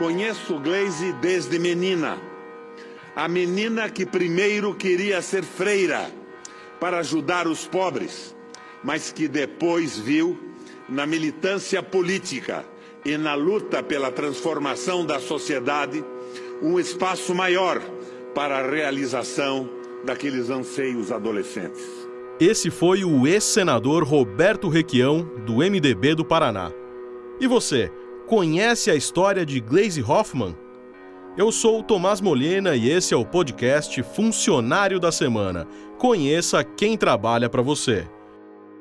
Conheço Glaze desde menina. A menina que primeiro queria ser freira para ajudar os pobres, mas que depois viu na militância política e na luta pela transformação da sociedade um espaço maior para a realização daqueles anseios adolescentes. Esse foi o ex-senador Roberto Requião, do MDB do Paraná. E você, conhece a história de Glaze Hoffman? Eu sou o Tomás Molina e esse é o podcast Funcionário da Semana. Conheça quem trabalha para você.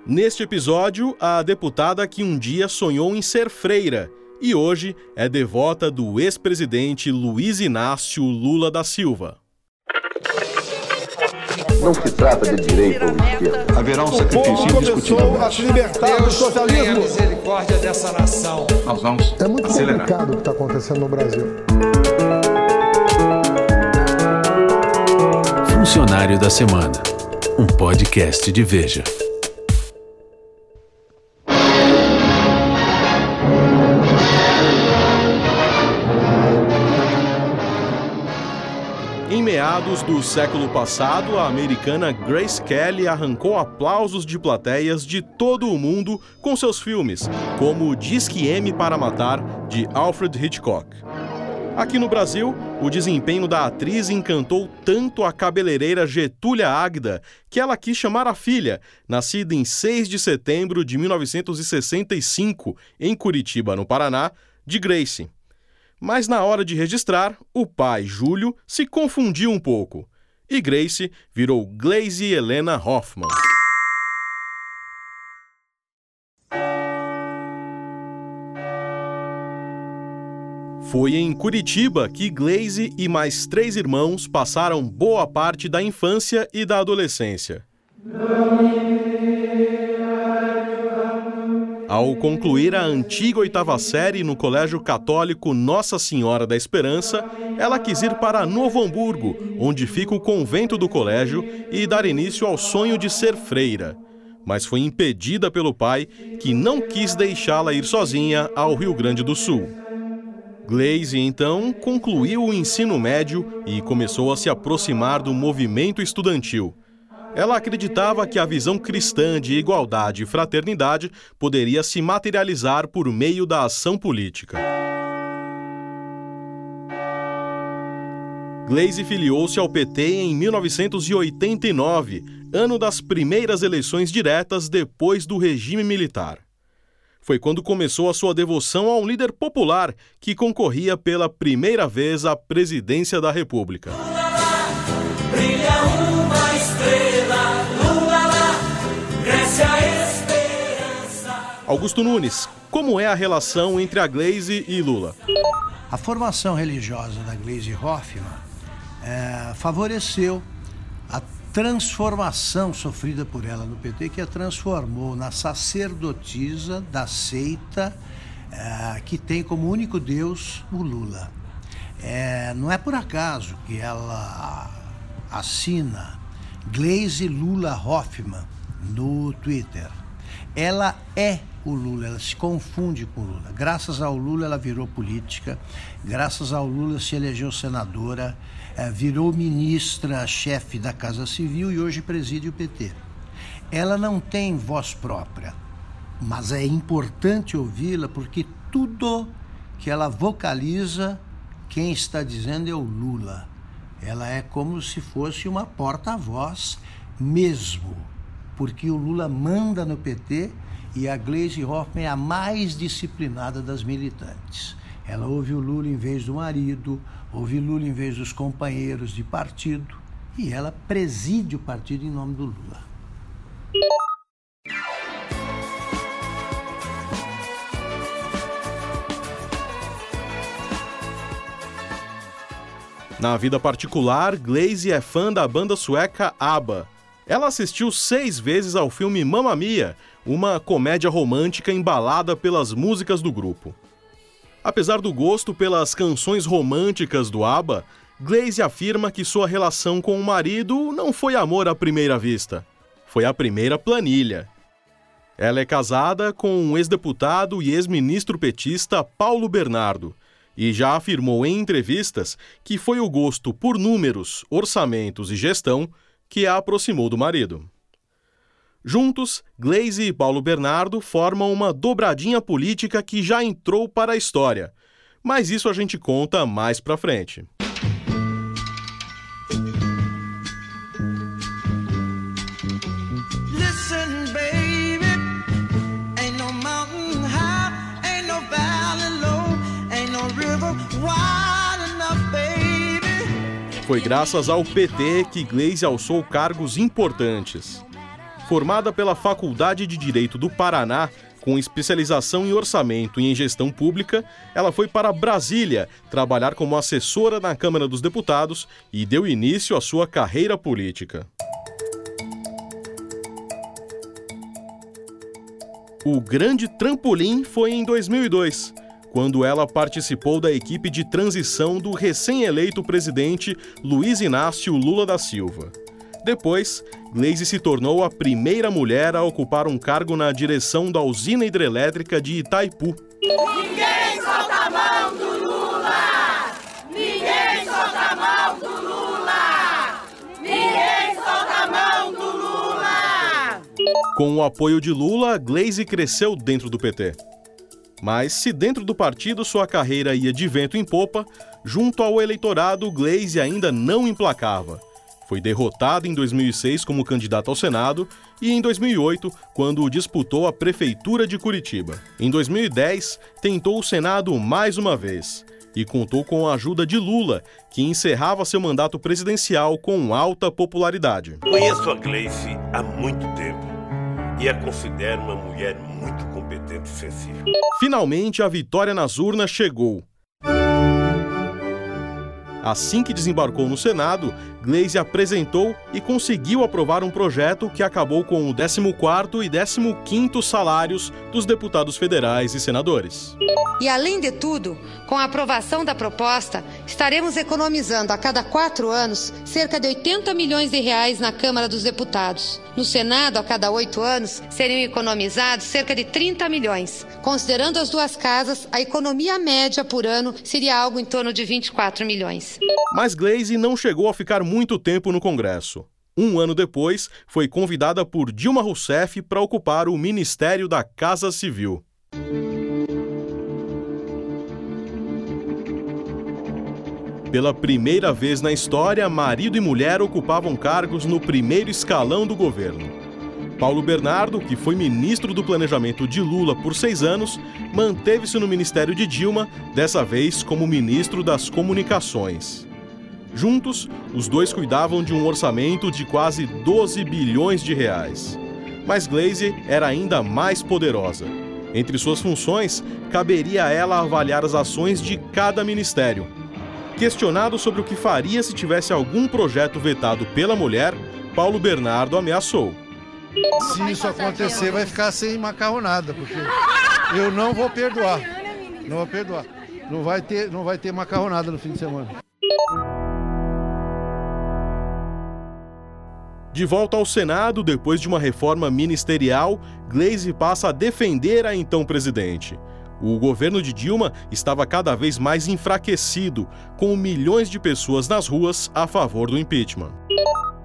Neste episódio, a deputada que um dia sonhou em ser freira e hoje é devota do ex-presidente Luiz Inácio Lula da Silva. Não se trata de direita ou esquerda. Haverá um sacrifício indiscutível. a se libertar do socialismo. Tenha misericórdia dessa nação. Nós vamos É muito acelerar. complicado o que está acontecendo no Brasil. Funcionário da Semana, um podcast de Veja. Meados do século passado, a americana Grace Kelly arrancou aplausos de plateias de todo o mundo com seus filmes, como Disque M para Matar, de Alfred Hitchcock. Aqui no Brasil, o desempenho da atriz encantou tanto a cabeleireira Getúlia Águida que ela quis chamar a filha, nascida em 6 de setembro de 1965, em Curitiba, no Paraná, de Grace. Mas na hora de registrar, o pai, Júlio, se confundiu um pouco. E Grace virou Glaze Helena Hoffman. Foi em Curitiba que Glaze e mais três irmãos passaram boa parte da infância e da adolescência. Ao concluir a antiga oitava série no Colégio Católico Nossa Senhora da Esperança, ela quis ir para Novo Hamburgo, onde fica o convento do colégio, e dar início ao sonho de ser freira. Mas foi impedida pelo pai, que não quis deixá-la ir sozinha ao Rio Grande do Sul. Glaze, então, concluiu o ensino médio e começou a se aproximar do movimento estudantil. Ela acreditava que a visão cristã de igualdade e fraternidade poderia se materializar por meio da ação política. Glaze filiou-se ao PT em 1989, ano das primeiras eleições diretas depois do regime militar. Foi quando começou a sua devoção a um líder popular que concorria pela primeira vez à presidência da República. Augusto Nunes, como é a relação entre a Glaze e Lula? A formação religiosa da Glaze Hoffmann eh, favoreceu a transformação sofrida por ela no PT, que a transformou na sacerdotisa da seita eh, que tem como único Deus o Lula. Eh, não é por acaso que ela assina Glaze Lula Hoffmann no Twitter. Ela é o Lula, ela se confunde com o Lula. Graças ao Lula ela virou política, graças ao Lula se elegeu senadora, eh, virou ministra, chefe da Casa Civil e hoje preside o PT. Ela não tem voz própria, mas é importante ouvi-la porque tudo que ela vocaliza, quem está dizendo é o Lula. Ela é como se fosse uma porta-voz mesmo, porque o Lula manda no PT e a Gleisi Hoffmann é a mais disciplinada das militantes. Ela ouve o Lula em vez do marido, ouve Lula em vez dos companheiros de partido e ela preside o partido em nome do Lula. Na vida particular, Glaze é fã da banda sueca ABBA. Ela assistiu seis vezes ao filme Mamma Mia, uma comédia romântica embalada pelas músicas do grupo. Apesar do gosto pelas canções românticas do ABBA, Glaze afirma que sua relação com o marido não foi amor à primeira vista. Foi a primeira planilha. Ela é casada com um ex-deputado e ex-ministro petista Paulo Bernardo e já afirmou em entrevistas que foi o gosto por números, orçamentos e gestão que a aproximou do marido. Juntos, Glaze e Paulo Bernardo formam uma dobradinha política que já entrou para a história. Mas isso a gente conta mais pra frente. Foi graças ao PT que Glaze alçou cargos importantes. Formada pela Faculdade de Direito do Paraná, com especialização em orçamento e em gestão pública, ela foi para Brasília trabalhar como assessora na Câmara dos Deputados e deu início à sua carreira política. O grande trampolim foi em 2002 quando ela participou da equipe de transição do recém-eleito presidente Luiz Inácio Lula da Silva. Depois, Glaze se tornou a primeira mulher a ocupar um cargo na direção da usina hidrelétrica de Itaipu. Ninguém solta a mão do Lula! Ninguém solta a mão do Lula! Ninguém solta a mão do Lula! Com o apoio de Lula, Glaze cresceu dentro do PT. Mas se dentro do partido sua carreira ia de vento em popa, junto ao eleitorado, Glaze ainda não emplacava. Foi derrotado em 2006 como candidato ao Senado e em 2008, quando disputou a prefeitura de Curitiba. Em 2010, tentou o Senado mais uma vez e contou com a ajuda de Lula, que encerrava seu mandato presidencial com alta popularidade. Conheço a Gleice há muito tempo e a considero uma mulher muito competente e sensível. Finalmente, a vitória nas urnas chegou. Assim que desembarcou no Senado, Glaze apresentou e conseguiu aprovar um projeto que acabou com o 14º e 15º salários dos deputados federais e senadores. E além de tudo, com a aprovação da proposta, estaremos economizando a cada quatro anos cerca de 80 milhões de reais na Câmara dos Deputados. No Senado, a cada oito anos, seriam economizados cerca de 30 milhões. Considerando as duas casas, a economia média por ano seria algo em torno de 24 milhões. Mas Glaze não chegou a ficar muito tempo no Congresso. Um ano depois, foi convidada por Dilma Rousseff para ocupar o Ministério da Casa Civil. Pela primeira vez na história, marido e mulher ocupavam cargos no primeiro escalão do governo. Paulo Bernardo, que foi ministro do Planejamento de Lula por seis anos, manteve-se no ministério de Dilma, dessa vez como ministro das Comunicações. Juntos, os dois cuidavam de um orçamento de quase 12 bilhões de reais. Mas Glaze era ainda mais poderosa. Entre suas funções, caberia a ela avaliar as ações de cada ministério. Questionado sobre o que faria se tivesse algum projeto vetado pela mulher, Paulo Bernardo ameaçou. Se isso acontecer, vai ficar sem macarronada, porque eu não vou perdoar. Não vou perdoar. Não vai ter, não vai ter macarronada no fim de semana. De volta ao Senado, depois de uma reforma ministerial, Glaze passa a defender a então presidente. O governo de Dilma estava cada vez mais enfraquecido, com milhões de pessoas nas ruas a favor do impeachment.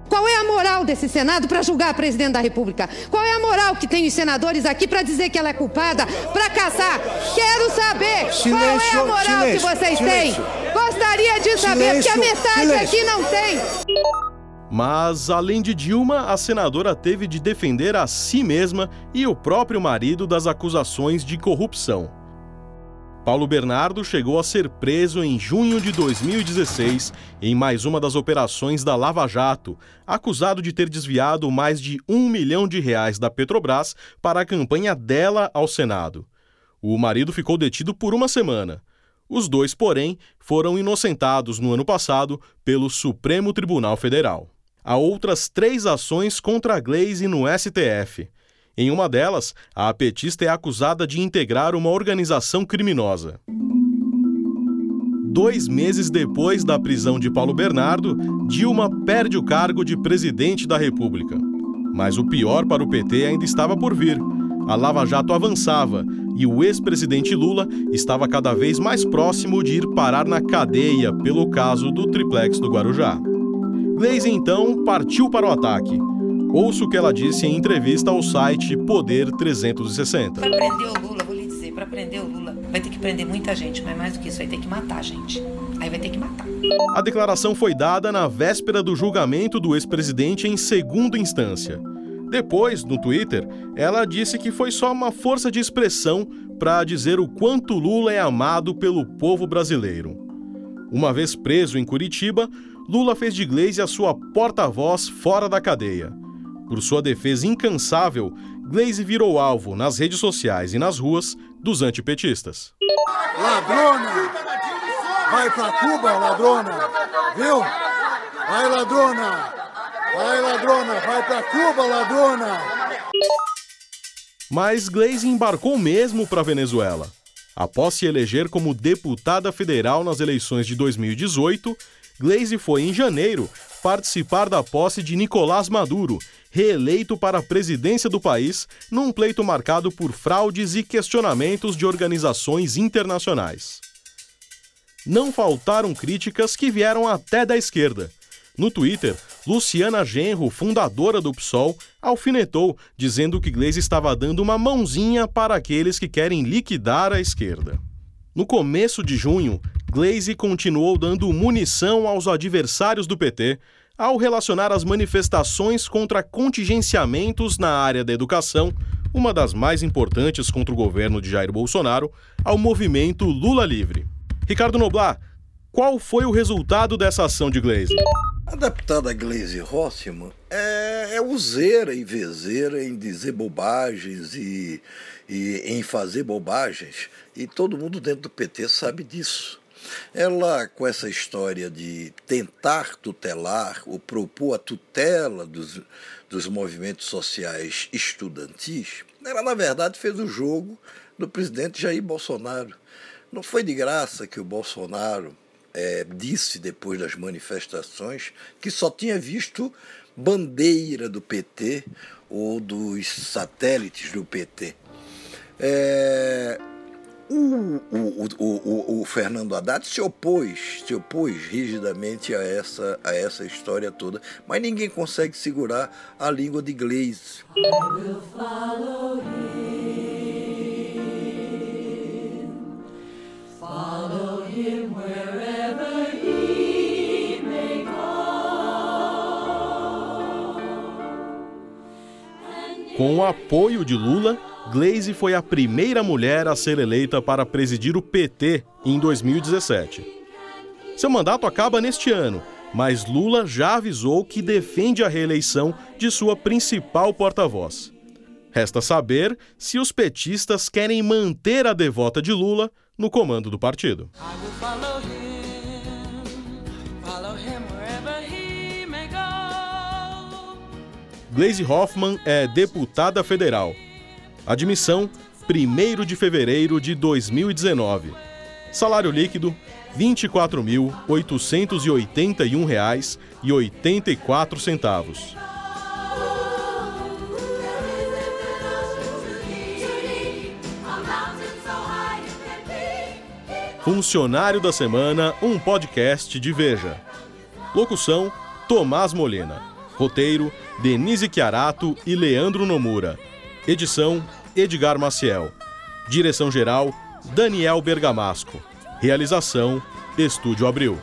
Qual é a moral desse Senado para julgar a presidente da República? Qual é a moral que tem os senadores aqui para dizer que ela é culpada, para caçar? Quero saber qual é a moral que vocês têm. Gostaria de saber, porque a metade aqui não tem. Mas, além de Dilma, a senadora teve de defender a si mesma e o próprio marido das acusações de corrupção. Paulo Bernardo chegou a ser preso em junho de 2016 em mais uma das operações da Lava Jato, acusado de ter desviado mais de um milhão de reais da Petrobras para a campanha dela ao Senado. O marido ficou detido por uma semana. Os dois, porém, foram inocentados no ano passado pelo Supremo Tribunal Federal. Há outras três ações contra a Glaze no STF. Em uma delas, a petista é acusada de integrar uma organização criminosa. Dois meses depois da prisão de Paulo Bernardo, Dilma perde o cargo de presidente da República. Mas o pior para o PT ainda estava por vir. a Lava Jato avançava e o ex-presidente Lula estava cada vez mais próximo de ir parar na cadeia pelo caso do triplex do Guarujá. Gleisi então partiu para o ataque. Ouça o que ela disse em entrevista ao site Poder 360. Para prender o Lula, vou lhe dizer, para prender o Lula, vai ter que prender muita gente, mas mais do que isso, vai ter que matar gente. Aí vai ter que matar. A declaração foi dada na véspera do julgamento do ex-presidente em segunda instância. Depois, no Twitter, ela disse que foi só uma força de expressão para dizer o quanto Lula é amado pelo povo brasileiro. Uma vez preso em Curitiba, Lula fez de Gleisi a sua porta-voz fora da cadeia. Por sua defesa incansável, Gleisi virou alvo nas redes sociais e nas ruas dos antipetistas. Ladrona! Vai pra Cuba, ladrona! Viu? Vai, ladrona! Vai, ladrona! Vai pra Cuba, ladrona! Mas Gleisi embarcou mesmo para Venezuela. Após se eleger como deputada federal nas eleições de 2018, Gleisi foi, em janeiro, participar da posse de Nicolás Maduro, reeleito para a presidência do país, num pleito marcado por fraudes e questionamentos de organizações internacionais. Não faltaram críticas que vieram até da esquerda. No Twitter, Luciana Genro, fundadora do PSOL, alfinetou, dizendo que Gleisi estava dando uma mãozinha para aqueles que querem liquidar a esquerda. No começo de junho, Glaze continuou dando munição aos adversários do PT ao relacionar as manifestações contra contingenciamentos na área da educação, uma das mais importantes contra o governo de Jair Bolsonaro, ao movimento Lula Livre. Ricardo Noblar, qual foi o resultado dessa ação de Glaze? A deputada Glaze Rossman é, é useira e vezeira em dizer bobagens e, e em fazer bobagens, e todo mundo dentro do PT sabe disso. Ela, com essa história de tentar tutelar ou propor a tutela dos, dos movimentos sociais estudantis, ela, na verdade, fez o jogo do presidente Jair Bolsonaro. Não foi de graça que o Bolsonaro é, disse depois das manifestações que só tinha visto bandeira do PT ou dos satélites do PT. É, o, o, o, Fernando Haddad se opôs, se opôs rigidamente a essa, a essa história toda, mas ninguém consegue segurar a língua de Glaze. Com o apoio de Lula, Glaze foi a primeira mulher a ser eleita para presidir o PT em 2017. Seu mandato acaba neste ano, mas Lula já avisou que defende a reeleição de sua principal porta-voz. Resta saber se os petistas querem manter a devota de Lula no comando do partido. Glaze Hoffman é deputada federal Admissão 1 de fevereiro de 2019. Salário líquido R$ 24.881,84. Funcionário da Semana, um podcast de Veja. Locução: Tomás Molina. Roteiro: Denise Chiarato e Leandro Nomura. Edição: Edgar Maciel. Direção-geral: Daniel Bergamasco. Realização: Estúdio Abril.